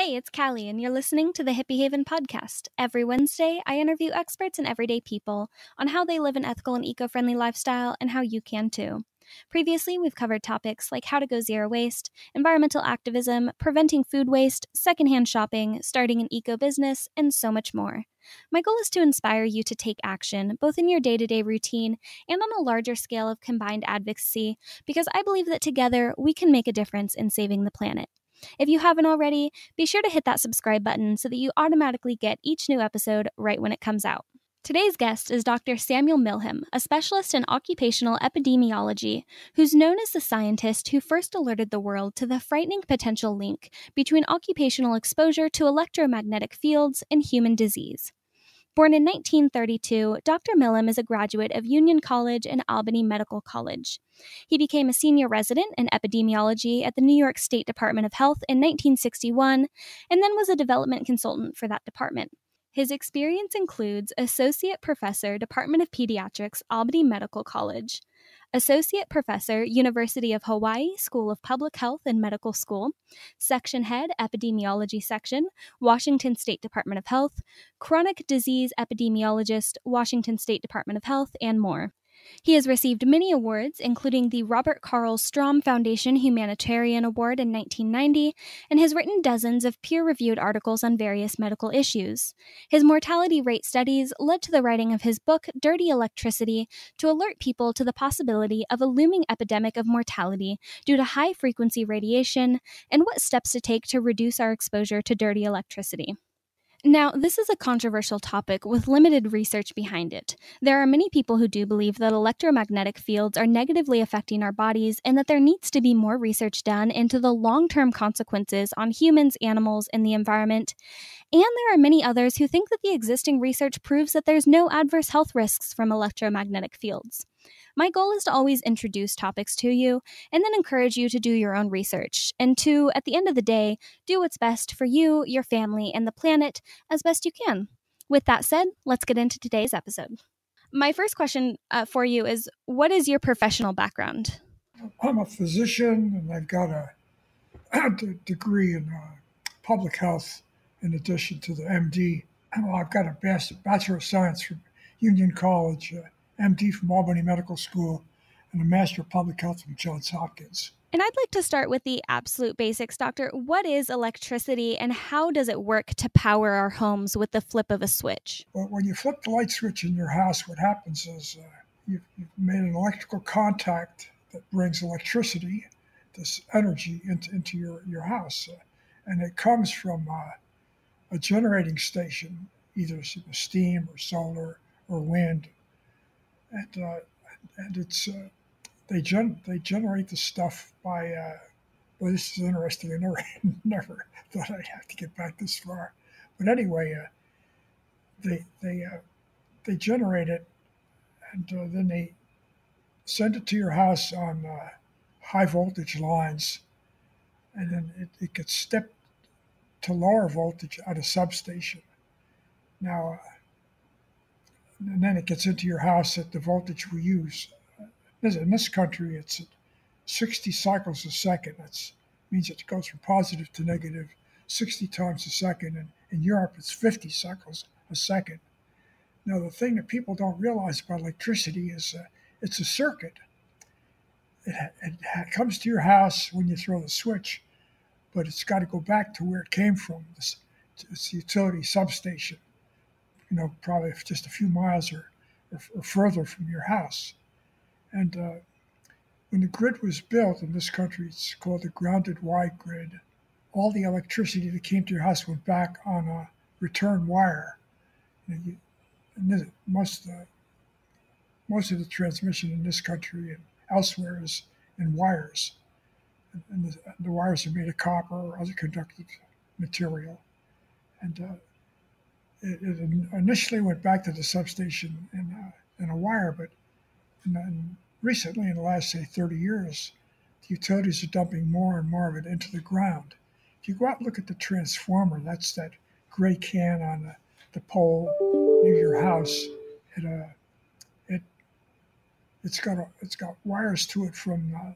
Hey, it's Callee, and you're listening to the Hippie Haven podcast. Every Wednesday, I interview experts and everyday people on how they live an ethical and eco friendly lifestyle and how you can too. Previously, we've covered topics like how to go zero waste, environmental activism, preventing food waste, secondhand shopping, starting an eco business, and so much more. My goal is to inspire you to take action, both in your day to day routine and on a larger scale of combined advocacy, because I believe that together we can make a difference in saving the planet. If you haven't already, be sure to hit that subscribe button so that you automatically get each new episode right when it comes out. Today's guest is Dr. Samuel Milham, a specialist in occupational epidemiology, who's known as the scientist who first alerted the world to the frightening potential link between occupational exposure to electromagnetic fields and human disease. Born in 1932, Dr. Milham is a graduate of Union College and Albany Medical College. He became a senior resident in epidemiology at the New York State Department of Health in 1961 and then was a development consultant for that department. His experience includes Associate Professor, Department of Pediatrics, Albany Medical College, Associate Professor, University of Hawaii School of Public Health and Medical School, Section Head, Epidemiology Section, Washington State Department of Health, Chronic Disease Epidemiologist, Washington State Department of Health, and more. He has received many awards, including the Robert Carl Strom Foundation Humanitarian Award in 1990, and has written dozens of peer reviewed articles on various medical issues. His mortality rate studies led to the writing of his book, Dirty Electricity, to alert people to the possibility of a looming epidemic of mortality due to high frequency radiation and what steps to take to reduce our exposure to dirty electricity. Now, this is a controversial topic with limited research behind it. There are many people who do believe that electromagnetic fields are negatively affecting our bodies and that there needs to be more research done into the long term consequences on humans, animals, and the environment. And there are many others who think that the existing research proves that there's no adverse health risks from electromagnetic fields. My goal is to always introduce topics to you and then encourage you to do your own research and to, at the end of the day, do what's best for you, your family, and the planet as best you can. With that said, let's get into today's episode. My first question uh, for you is What is your professional background? I'm a physician and I've got a, a degree in uh, public health in addition to the MD. I've got a Bachelor of Science from Union College. Uh, MD from Albany Medical School, and a Master of Public Health from Johns Hopkins. And I'd like to start with the absolute basics, Doctor. What is electricity and how does it work to power our homes with the flip of a switch? Well, when you flip the light switch in your house, what happens is uh, you've, you've, made an electrical contact that brings electricity, this energy, into, into your, your house. Uh, and it comes from uh, a generating station, either steam or solar or wind and uh, and it's uh, they gen they generate the stuff by. Uh, well, this is interesting. I never never thought I'd have to get back this far, but anyway, uh, they they uh, they generate it, and uh, then they send it to your house on high voltage lines, and then it, it gets stepped to lower voltage at a substation. Now, and then it gets into your house at the voltage we use. In this country, it's 60 cycles a second. That means it goes from positive to negative 60 times a second. And in Europe, it's 50 cycles a second. Now, the thing that people don't realize about electricity is uh, it's a circuit. It, it, comes to your house when you throw the switch, but it's got to go back to where it came from. It's, it's the utility substation you know, probably just a few miles or, or, or further from your house. And uh, when the grid was built in this country, it's called the grounded wye grid. All the electricity that came to your house went back on a return wire. And, you, and most of the most of the transmission in this country and elsewhere is in wires. And the, the wires are made of copper or other conductive material. And uh, it, it, initially went back to the substation in, uh, in a wire, but in, recently, in the last say 30 years, the utilities are dumping more and more of it into the ground. If you go out and look at the transformer, that's that gray can on the, the pole near your house. It uh, it it's got a, it's got wires to it from uh,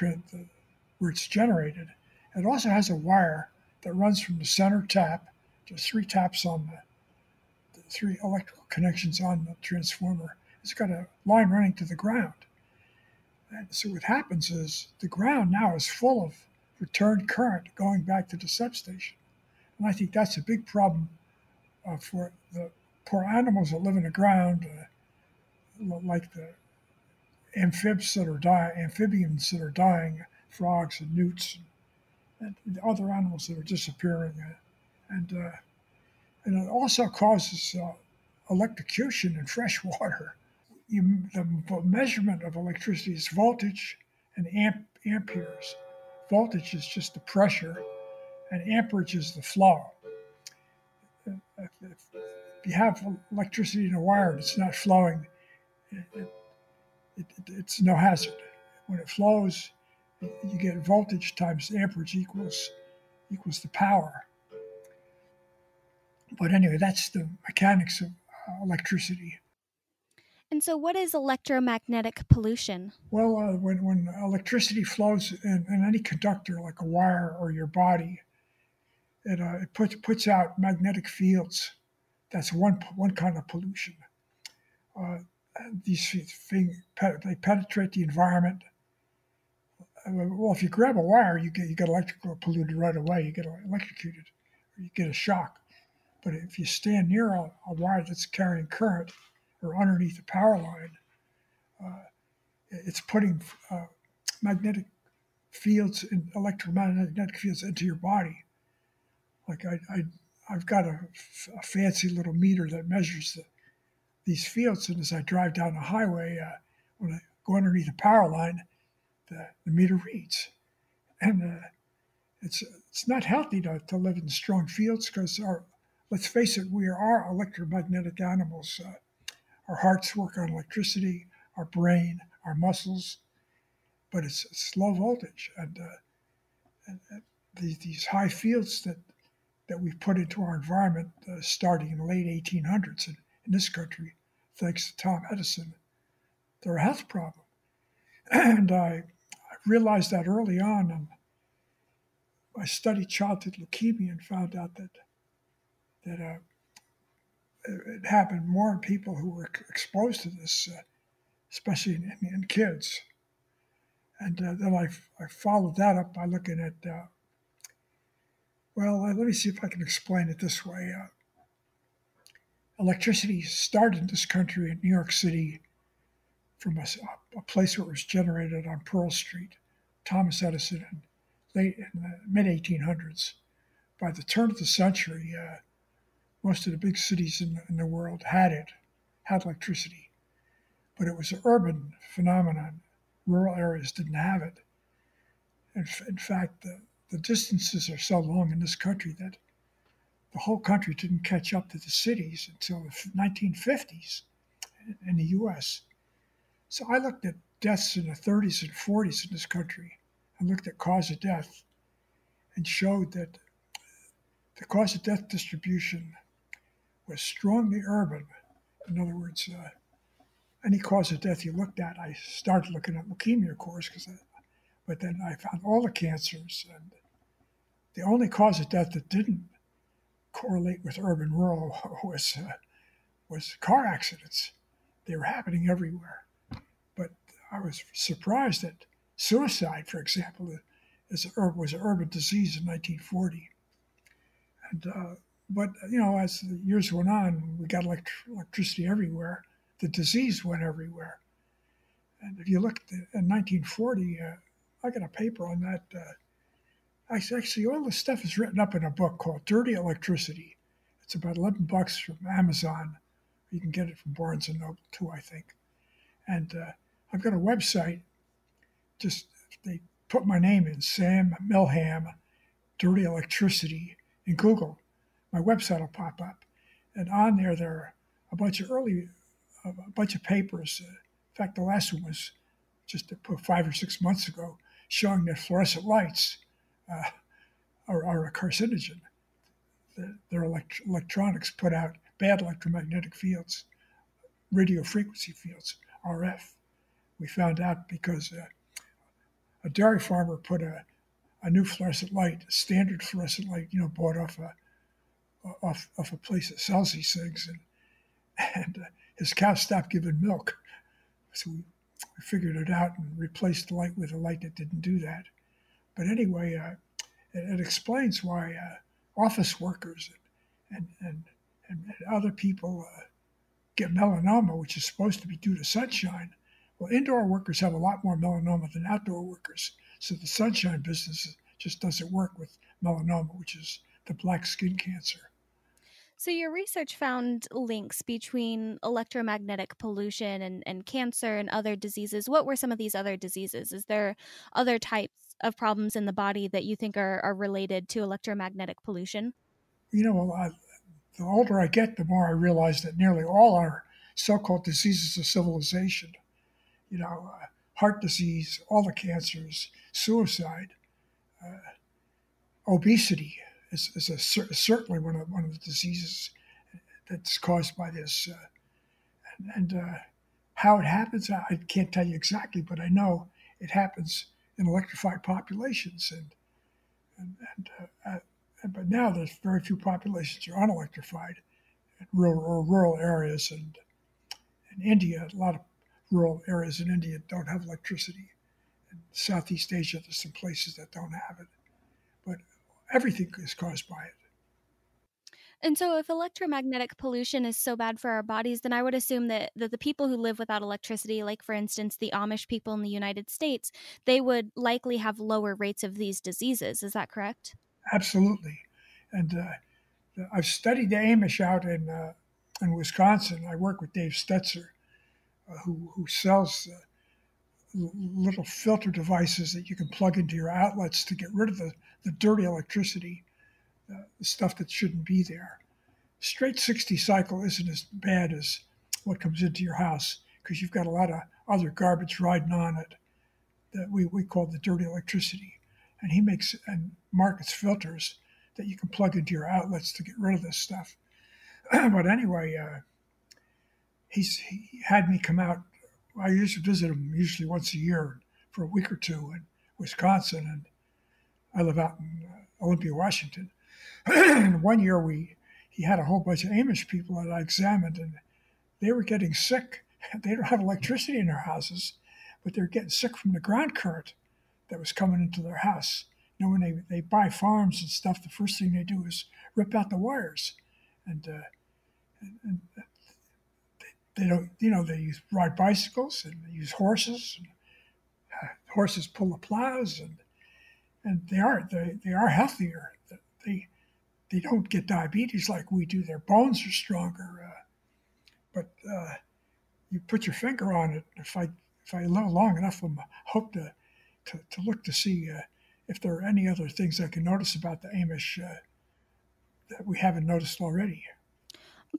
the, the, where it's generated. It also has a wire that runs from the center tap, three taps on the, the three electrical connections on the transformer. It's got a line running to the ground. And so what happens is the ground now is full of return current going back to the substation. And I think that's a big problem uh, for the poor animals that live in the ground, uh, like the amphibs that are dying, amphibians that are dying, frogs and newts, and, and other animals that are disappearing. Uh, and, uh, and it also causes uh, electrocution in fresh water. You, the measurement of electricity is voltage and amp, amperes. Voltage is just the pressure, and amperage is the flow. If, you have electricity in a wire and it's not flowing, it, it, it, it's no hazard. When it flows, you get voltage times amperage equals equals the power. But anyway, that's the mechanics of uh, electricity. And so, what is electromagnetic pollution? Well, uh, when, when electricity flows in, in, any conductor, like a wire or your body, it, uh, it puts, puts out magnetic fields. That's one, one kind of pollution. Uh, these things they penetrate the environment. Well, if you grab a wire, you get you get electrical polluted right away. You get electrocuted, you get a shock. But if you stand near a, a wire that's carrying current, or underneath a power line, uh, it's putting uh, magnetic fields and electromagnetic fields into your body. Like I, I I've got a, a fancy little meter that measures the these fields. And as I drive down the highway, uh, when I go underneath a power line, the, the meter reads. And uh, it's it's not healthy to, to live in strong fields because our let's face it, we are electromagnetic animals. Uh, our hearts work on electricity, our brain, our muscles, but it's, it's low voltage. And, uh, and, and these, these high fields that that we've put into our environment uh, starting in the late 1800s in, in this country, thanks to Tom Edison, they're a health problem. And I, I realized that early on. And I studied childhood leukemia and found out that that uh, it happened more in people who were exposed to this, uh, especially in, in, kids. And uh, then I, I followed that up by looking at, uh, well, let me see if I can explain it this way. Uh, electricity started in this country in New York City from a, a place where it was generated on Pearl Street, Thomas Edison, in late in the mid 1800s. By the turn of the century, uh, most of the big cities in, in, the world had it, had electricity, but it was an urban phenomenon. Rural areas didn't have it. In, in fact, the, the distances are so long in this country that the whole country didn't catch up to the cities until the 1950s in the US. So I looked at deaths in the 30s and 40s in this country. I looked at cause of death and showed that the cause of death distribution was strongly urban. In other words, uh, any cause of death you looked at, I started looking at leukemia, of course, because, but then I found all the cancers, and the only cause of death that didn't correlate with urban rural was uh, was car accidents. They were happening everywhere. But I was surprised that suicide, for example, is a, was an urban disease in 1940. And uh, but you know, as the years went on, we got elect- electricity everywhere. The disease went everywhere. And if you look at in 1940, uh, I got a paper on that. Uh, actually all the stuff is written up in a book called Dirty Electricity. It's about 11 bucks from Amazon. You can get it from Barnes and Noble too, I think. And uh, I've got a website. Just they put my name in Sam Milham, Dirty Electricity in Google. My website will pop up, and on there there are a bunch of early, a bunch of papers. In fact, the last one was just five or six months ago, showing that fluorescent lights uh, are, are, a carcinogen. The, their elect- electronics put out bad electromagnetic fields, radio frequency fields, RF. We found out because uh, a dairy farmer put a, a new fluorescent light, a standard fluorescent light, you know, bought off a off, off a place that sells these things, and and uh, his cow stopped giving milk. So we, we, figured it out and replaced the light with a light that didn't do that. But anyway, uh, it, it, explains why uh, office workers and and, and, and other people uh, get melanoma, which is supposed to be due to sunshine. Well, indoor workers have a lot more melanoma than outdoor workers. So the sunshine business just doesn't work with melanoma, which is the black skin cancer. So, your research found links between electromagnetic pollution and, and cancer and other diseases. What were some of these other diseases? Is there other types of problems in the body that you think are, are related to electromagnetic pollution? You know, I, the older I get, the more I realize that nearly all our so called diseases of civilization, you know, uh, heart disease, all the cancers, suicide, uh, obesity, is, is a, certainly one of one of the diseases that's caused by this. Uh, and, and uh, how it happens, I can't tell you exactly, but I know it happens in electrified populations. And and, and uh, uh but now there's very few populations are unelectrified in rural, rural areas. And in India, a lot of rural areas in India don't have electricity. In Southeast Asia, there's some places that don't have it. Everything is caused by it. And so, if electromagnetic pollution is so bad for our bodies, then I would assume that, that the people who live without electricity, like for instance, the Amish people in the United States, they would likely have lower rates of these diseases. Is that correct? Absolutely. And uh, I've studied the Amish out in, uh, in Wisconsin. I work with Dave Stetzer, uh, who, who sells uh, little filter devices that you can plug into your outlets to get rid of the, the dirty electricity, uh, the stuff that shouldn't be there. Straight 60 cycle isn't as bad as what comes into your house because you've got a lot of other garbage riding on it that we, we call the dirty electricity. And he makes and markets filters that you can plug into your outlets to get rid of this stuff. but anyway, uh, he's, he had me come out I used to visit him usually once a year for a week or two in Wisconsin, and I live out in uh, Olympia, Washington. and one year we he had a whole bunch of Amish people that I examined, and they were getting sick. They don't have electricity in their houses, but they're getting sick from the ground current that was coming into their house. You know, when they, they buy farms and stuff, the first thing they do is rip out the wires. And, uh, and, and they don't, you know, they use, ride bicycles and they use horses. And, uh, horses pull the plows, and and they are they, they are healthier. They they don't get diabetes like we do. Their bones are stronger. Uh, but uh, you put your finger on it. If I if I live long enough, I hope to, to to look to see uh, if there are any other things I can notice about the Amish uh, that we haven't noticed already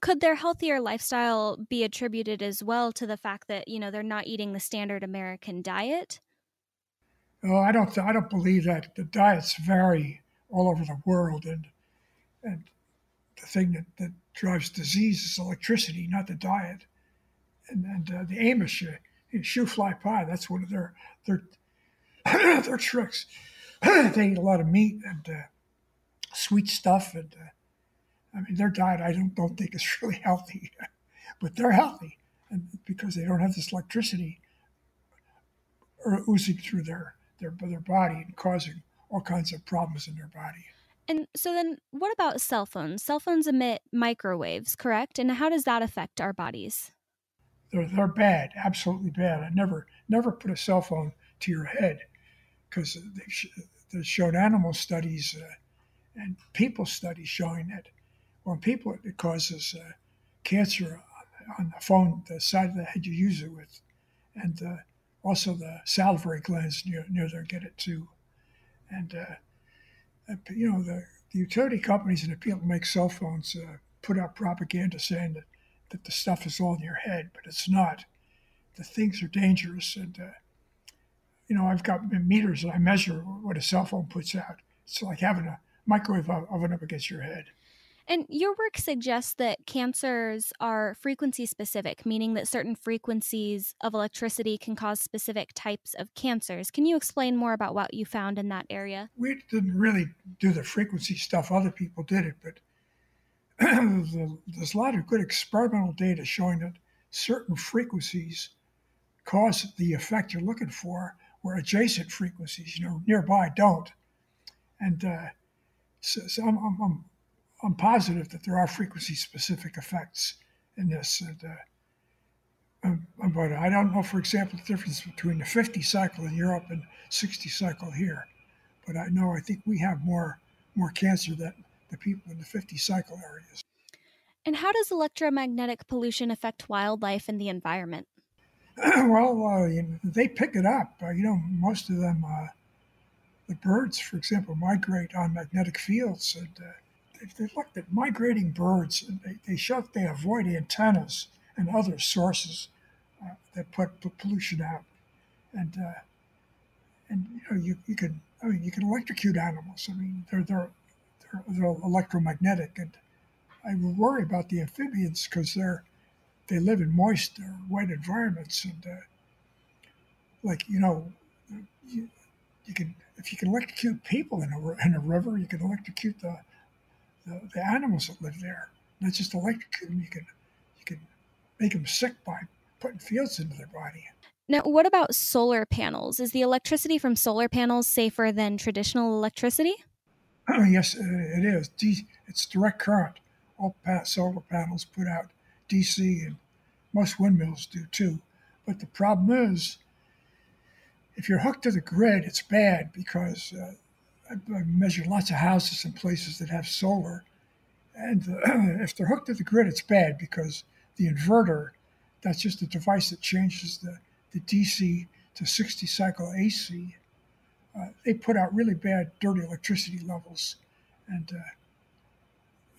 could their healthier lifestyle be attributed as well to the fact that you know they're not eating the standard American diet? Oh, I don't. I don't believe that. The diets vary all over the world, and and the thing that, that drives disease is electricity, not the diet. And and uh, the Amish, uh, shoofly pie. That's one of their their their tricks. they eat a lot of meat and uh, sweet stuff and uh, I mean, their diet I don't don't think is really healthy, but they're healthy, and because they don't have this electricity oozing through their their their body and causing all kinds of problems in their body. And so then, what about cell phones? Cell phones emit microwaves, correct? And how does that affect our bodies? They're, they're bad, absolutely bad. I never never put a cell phone to your head because they've, sh- they've shown animal studies uh, and people studies showing that on people, it causes uh, cancer on the phone, the side of the head you use it with, and uh, also the salivary glands near, near there get it too. And, uh, you know, the, the, utility companies and the people who make cell phones uh, put out propaganda saying that, that the stuff is all in your head, but it's not. The things are dangerous. And, uh, you know, I've got meters that I measure what a cell phone puts out. It's like having a microwave oven up against your head. And your work suggests that cancers are frequency specific, meaning that certain frequencies of electricity can cause specific types of cancers. Can you explain more about what you found in that area? We didn't really do the frequency stuff, other people did it, but there's a lot of good experimental data showing that certain frequencies cause the effect you're looking for, where adjacent frequencies, you know, nearby don't. And uh, so, so I'm, I'm, I'm, positive that there are frequency specific effects in this. And, uh, um, but I don't know, for example, the difference between the 50 cycle in Europe and 60 cycle here. But I know I think we have more more cancer than the people in the 50 cycle areas. And how does electromagnetic pollution affect wildlife and the environment? well, uh, you know, they pick it up. Uh, you know, most of them, uh, the birds, for example, migrate on magnetic fields. And uh, looked at migrating birds, they, they that they avoid antennas and other sources uh, that put, put, pollution out. And uh, and you know, you, you can I mean, you can electrocute animals. I mean, they're they're they're, they're electromagnetic, and I worry about the amphibians because they're they live in moist or wet environments, and uh, like you know, you, you can if you can electrocute people in a in a river, you can electrocute the the, the animals that live there. Not just electrocute them, you can you can make them sick by putting fields into their body. Now, what about solar panels? Is the electricity from solar panels safer than traditional electricity? Oh, yes, it is. It's direct current. All solar panels put out DC, and most windmills do too. But the problem is, if you're hooked to the grid, it's bad because uh, I, measured lots of houses in places that have solar. And uh, if they're hooked to the grid, it's bad because the inverter, that's just a device that changes the, the DC to 60 cycle AC. Uh, they put out really bad, dirty electricity levels. And uh,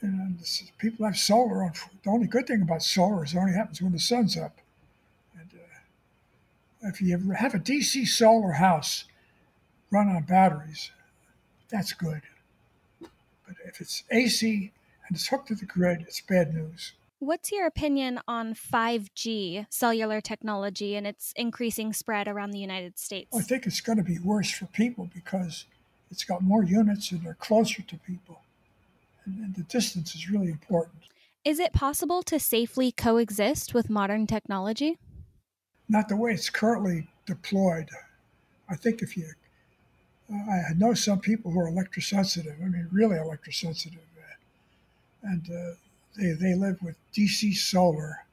and people have solar. On, The only good thing about solar is it only happens when the sun's up. And uh, if you have a DC solar house run on batteries, that's good. But if it's AC and it's hooked to the grid, it's bad news. What's your opinion on 5G cellular technology and its increasing spread around the United States? Well, I think it's going to be worse for people because it's got more units and they're closer to people and the distance is really important. Is it possible to safely coexist with modern technology? Not the way it's currently deployed. I think if you, I know some people who are electrosensitive, I mean, really electrosensitive, and uh, they, they live with DC solar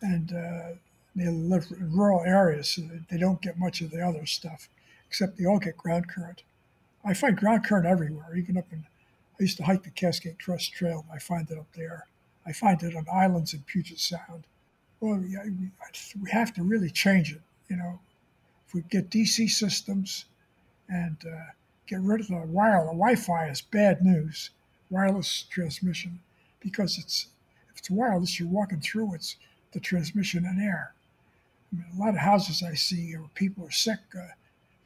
and uh, they live in rural areas, so they don't get much of the other stuff, except they all get ground current. I find ground current everywhere, even up in I used to hike the Cascade Crest Trail. and I find it up there. I find it on islands in Puget Sound. Well, we have to really change it. You know, if we get DC systems and uh, get rid of the wireless, the Wi-Fi is bad news. Wireless transmission, because it's if it's wireless, you're walking through it's the transmission in air. I mean, a lot of houses I see where people are sick. Uh,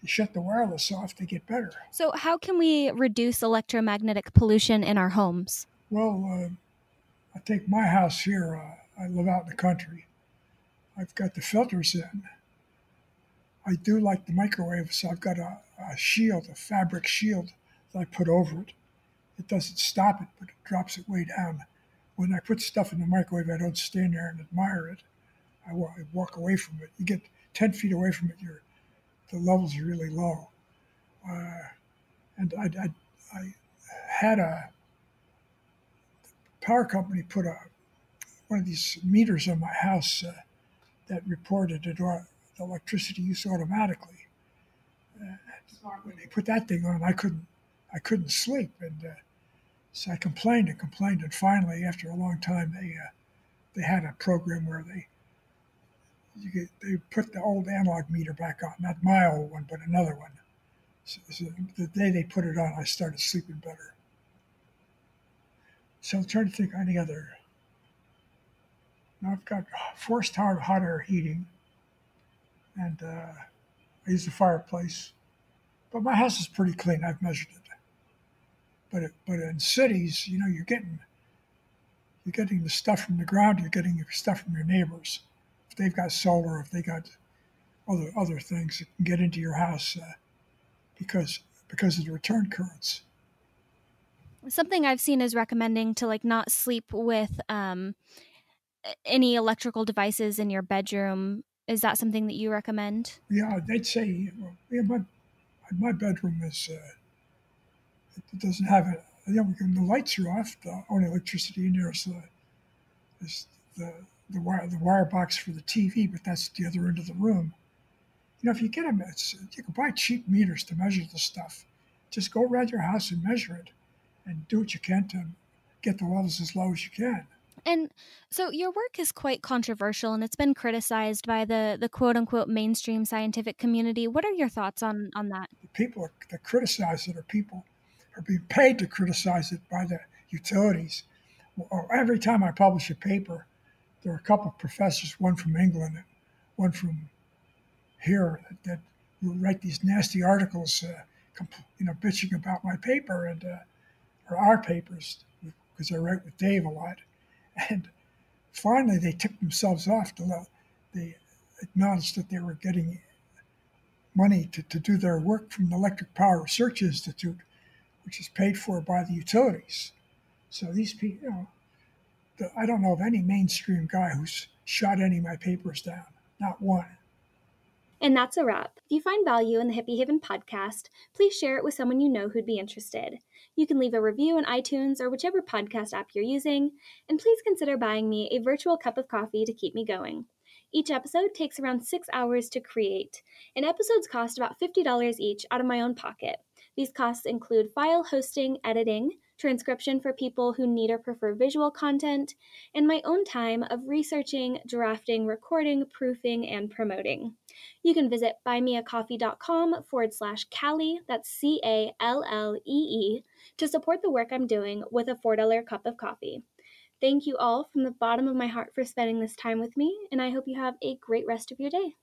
you shut the wireless off, they get better. So, how can we reduce electromagnetic pollution in our homes? Well, uh, I think my house here, uh, I live out in the country. I've got the filters in. I do like the microwave, so I've got a, a shield, a fabric shield that I put over it. It doesn't stop it, but it drops it way down. When I put stuff in the microwave, I don't stand there and admire it. I walk away from it. You get 10 feet away from it, you're the levels are really low. Uh, and I, I, I, had a power company put a one of these meters on my house uh, that reported it, electricity use automatically. Uh, when they put that thing on, I couldn't I couldn't sleep, and uh, so I complained and complained, and finally, after a long time, they uh, they had a program where they you get, they put the old analog meter back on, not my old one, but another one. So, so the day they put it on, I started sleeping better. So I'm trying to think any other. Now I've got forced hot, hot air heating, and uh, I use the fireplace. But my house is pretty clean. I've measured it. But it, but in cities, you know, you're getting you're getting the stuff from the ground, you're getting your stuff from your neighbors. If they've got solar, if they got other other things that can get into your house uh, because because of the return currents. Something I've seen is recommending to like not sleep with um, any electrical devices in your bedroom. Is that something that you recommend? Yeah, they'd say, yeah, my my bedroom is uh, it doesn't have it. Know, the lights are off. The only electricity in there is the is the the wire the wire box for the TV, but that's the other end of the room. You know, if you get them, it's, you can buy cheap meters to measure the stuff. Just go around your house and measure it, and do what you can to get the levels as low as you can. And so your work is quite controversial and it's been criticized by the, the quote unquote mainstream scientific community. What are your thoughts on, on that? The people that criticize it are people are being paid to criticize it by the utilities. Every time I publish a paper, there are a couple of professors, one from England, one from here, that, that write these nasty articles, uh, you know, bitching about my paper and uh, or our papers because I write with Dave a lot. And finally, they took themselves off. To, they acknowledged that they were getting money to, to do their work from the Electric Power Research Institute, which is paid for by the utilities. So these people, you know, the, I don't know of any mainstream guy who's shot any of my papers down, not one. And that's a wrap. If you find value in the Hippie Haven podcast, please share it with someone you know who'd be interested. You can leave a review on iTunes or whichever podcast app you're using, and please consider buying me a virtual cup of coffee to keep me going. Each episode takes around six hours to create, and episodes cost about $50 each out of my own pocket. These costs include file hosting, editing, transcription for people who need or prefer visual content, and my own time of researching, drafting, recording, proofing, and promoting. You can visit buymeacoffee.com forward slash Callee, that's C A L L E E, to support the work I'm doing with a $4 cup of coffee. Thank you all from the bottom of my heart for spending this time with me, and I hope you have a great rest of your day.